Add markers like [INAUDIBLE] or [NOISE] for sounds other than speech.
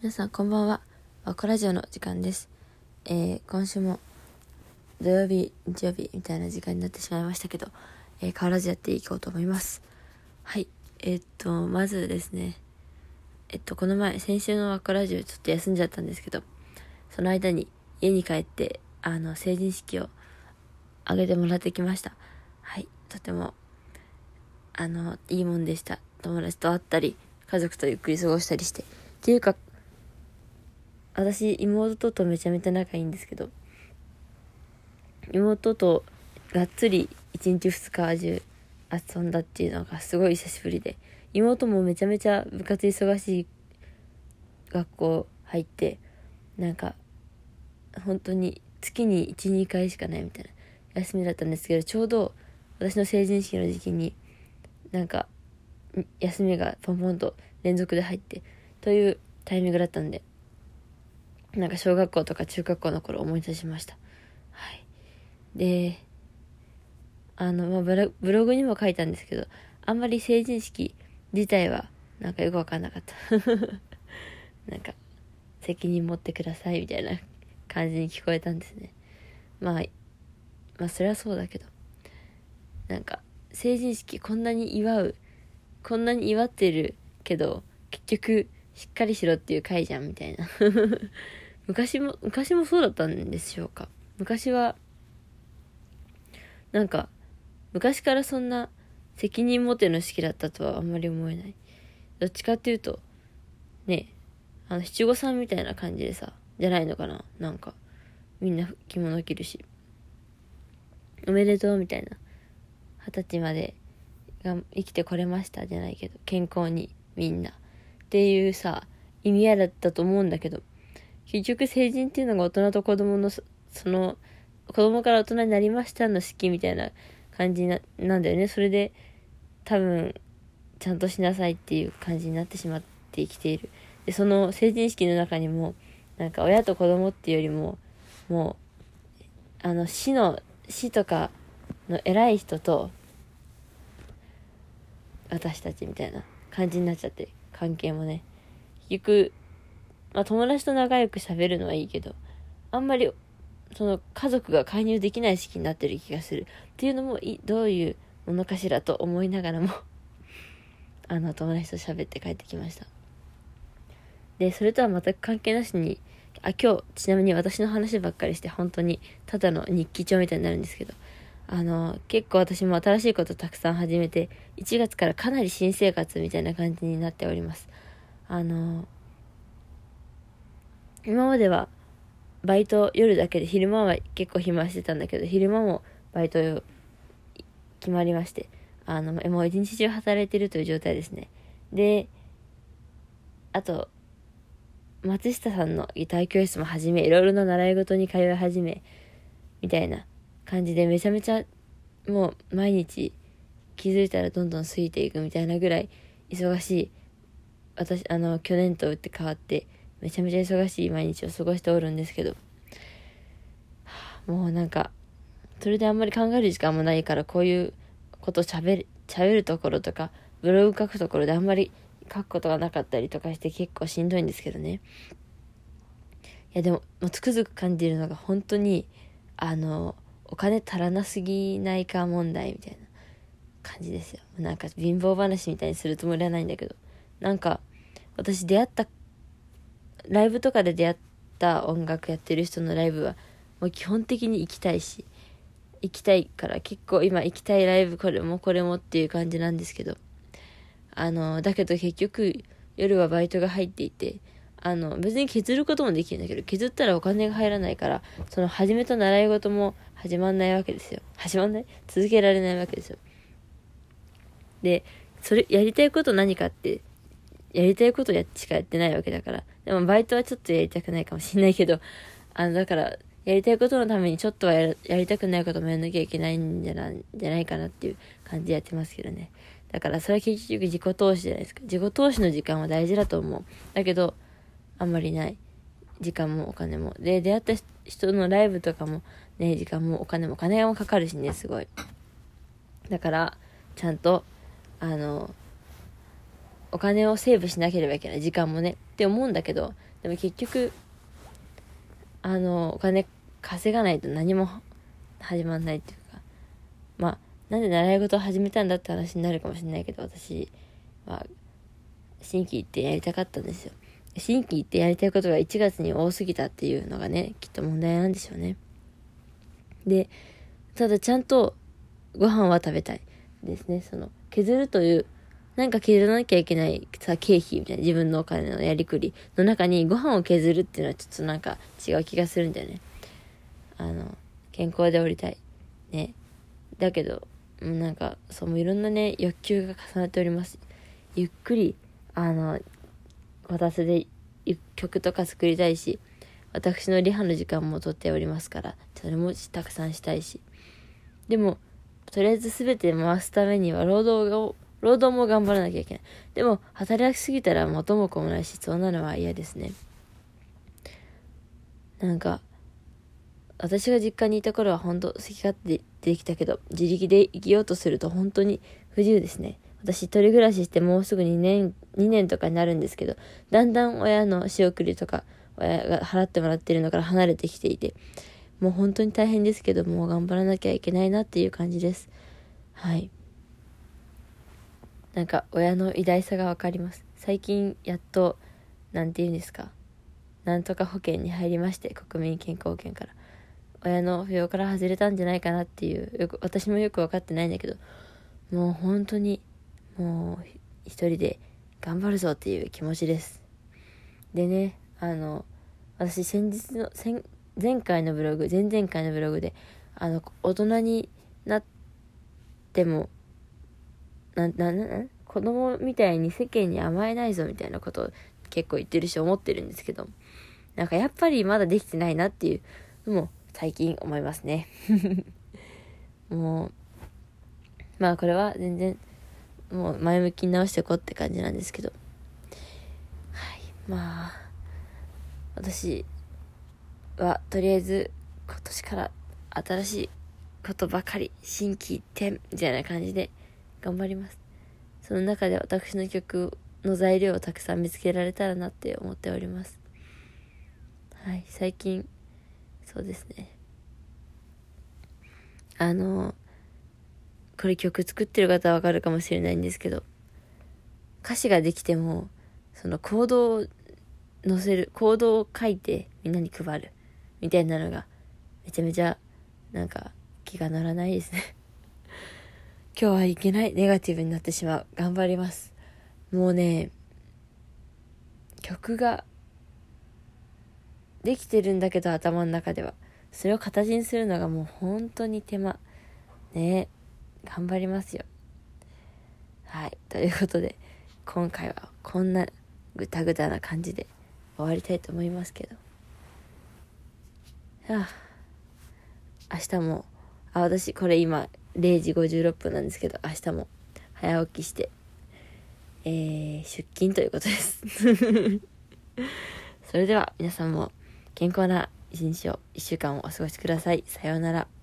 皆さんこんばんは。ワコラジオの時間です。えー、今週も土曜日、日曜日みたいな時間になってしまいましたけど、えー、変わらずやっていこうと思います。はい。えーっと、まずですね、えっと、この前、先週のワコラジオちょっと休んじゃったんですけど、その間に家に帰って、あの、成人式を挙げてもらってきました。はい。とても、あの、いいもんでした。友達と会ったり、家族とゆっくり過ごしたりして。っていうか、私、妹とめちゃめちゃ仲いいんですけど、妹とがっつり1日2日中遊んだっていうのがすごい久しぶりで、妹もめちゃめちゃ部活忙しい学校入って、なんか、本当に月に1、2回しかないみたいな休みだったんですけど、ちょうど私の成人式の時期に、なんか、休みがポンポンと連続で入って、というタイミングだったんで、なんか小学校とか中学校の頃思い出しました。はい。で、あの、まあブロ、ブログにも書いたんですけど、あんまり成人式自体は、なんかよくわかんなかった。[LAUGHS] なんか、責任持ってくださいみたいな感じに聞こえたんですね。まあ、まあそれはそうだけど、なんか、成人式こんなに祝う、こんなに祝ってるけど、結局、しっかりしろっていう回じゃんみたいな。[LAUGHS] 昔も、昔もそうだったんでしょうか。昔は、なんか、昔からそんな責任持ての式だったとはあんまり思えない。どっちかっていうと、ね、あの、七五三みたいな感じでさ、じゃないのかななんか、みんな着物着るし。おめでとうみたいな。二十歳までが生きてこれましたじゃないけど、健康にみんな。っていうさ、意味合いだったと思うんだけど、結局成人っていうのが大人と子供のそ、の、子供から大人になりましたの式みたいな感じななんだよね。それで、多分、ちゃんとしなさいっていう感じになってしまって生きている。で、その成人式の中にも、なんか親と子供っていうよりも、もう、あの、死の、死とかの偉い人と、私たちみたいな感じになっちゃって、関係もね。結局、まあ友達と仲良く喋るのはいいけど、あんまり、その家族が介入できない式になってる気がする。っていうのも、どういうものかしらと思いながらも、[LAUGHS] あの、友達と喋って帰ってきました。で、それとは全く関係なしに、あ、今日、ちなみに私の話ばっかりして、本当に、ただの日記帳みたいになるんですけど、あの、結構私も新しいことたくさん始めて、1月からかなり新生活みたいな感じになっております。あの、今までは、バイト夜だけで、昼間は結構暇してたんだけど、昼間もバイト決まりまして、あの、もう一日中働いてるという状態ですね。で、あと、松下さんのギター教室も始め、いろいろな習い事に通い始め、みたいな感じでめちゃめちゃもう毎日気づいたらどんどん過ぎていくみたいなぐらい忙しい。私あの去年と打って変わってめちゃめちゃ忙しい毎日を過ごしておるんですけど。もうなんかそれであんまり考える時間もないからこういうこと喋る喋るところとかブログ書くところであんまり書くことがなかったりとかして結構しんどいんですけどね。いやでももうつくづく感じるのが本当にあのお金足らなすぎないか問題みたいな感じですよ。なんか貧乏話みたいにするつもりはないんだけど。なんか私出会った、ライブとかで出会った音楽やってる人のライブはもう基本的に行きたいし、行きたいから結構今行きたいライブこれもこれもっていう感じなんですけど。あの、だけど結局夜はバイトが入っていて、あの、別に削ることもできるんだけど、削ったらお金が入らないから、その始めた習い事も始まんないわけですよ。始まんない？続けられないわけですよ。で、それ、やりたいこと何かって、やりたいことやしかやってないわけだから。でもバイトはちょっとやりたくないかもしれないけど、あの、だから、やりたいことのためにちょっとはややりたくないこともやんなきゃいけないんじゃな、じゃないかなっていう感じでやってますけどね。だからそれは結局自己投資じゃないですか。自己投資の時間は大事だと思う。だけど、あんまりない。時間もお金も。で、出会った人のライブとかもね、時間もお金も、お金もかかるしね、すごい。だから、ちゃんと、あの、お金をセーブしなければいけない。時間もね。って思うんだけど、でも結局あのお金稼がないと何も始まんないっていうかまあなんで習い事を始めたんだって話になるかもしれないけど私は新規行ってやりたかったんですよ新規行ってやりたいことが1月に多すぎたっていうのがねきっと問題なんでしょうねでただちゃんとご飯は食べたいですねその削るというなんか削らなきゃいけないさ、経費みたいな自分のお金のやりくりの中にご飯を削るっていうのはちょっとなんか違う気がするんだよね。あの、健康でおりたい。ね。だけど、なんか、そう、いろんなね、欲求が重なっております。ゆっくり、あの、私で曲とか作りたいし、私のリハの時間もとっておりますから、それもたくさんしたいし。でも、とりあえず全て回すためには労働を労働も頑張らなきゃいけない。でも、働きすぎたら元も子もないし、そうなのは嫌ですね。なんか、私が実家にいた頃は本当好き勝手できたけど、自力で生きようとすると本当に不自由ですね。私一人暮らししてもうすぐ2年、2年とかになるんですけど、だんだん親の仕送りとか、親が払ってもらってるのから離れてきていて、もう本当に大変ですけど、もう頑張らなきゃいけないなっていう感じです。はい。なんか親の偉大さが分かります最近やっと何て言うんですかなんとか保険に入りまして国民健康保険から親の扶養から外れたんじゃないかなっていうよく私もよく分かってないんだけどもう本当にもう一人で頑張るぞっていう気持ちですでねあの私先日の前前回のブログ前々回のブログであの大人になってもな、な、な、子供みたいに世間に甘えないぞみたいなことを結構言ってるし思ってるんですけど、なんかやっぱりまだできてないなっていうのも最近思いますね。[LAUGHS] もう、まあこれは全然、もう前向きに直していこうって感じなんですけど。はい、まあ、私はとりあえず今年から新しいことばかり、心機一転みたいな感じで頑張ります。その中で私の曲の材料をたくさん見つけられたらなって思っております。はい、最近、そうですね。あの、これ曲作ってる方はわかるかもしれないんですけど、歌詞ができても、そのコードを載せる、コードを書いてみんなに配る、みたいなのが、めちゃめちゃ、なんか、気が乗らないですね [LAUGHS] 今日はいけない。ネガティブになってしまう。頑張ります。もうね、曲ができてるんだけど頭の中では。それを形にするのがもう本当に手間。ね頑張りますよ。はい。ということで、今回はこんなぐたぐたな感じで終わりたいと思いますけど。はあ、明日も、あ、私これ今0時56分なんですけど、明日も早起きして、えー、出勤ということです [LAUGHS] それでは皆さんも健康な一日を、一週間をお過ごしください。さようなら。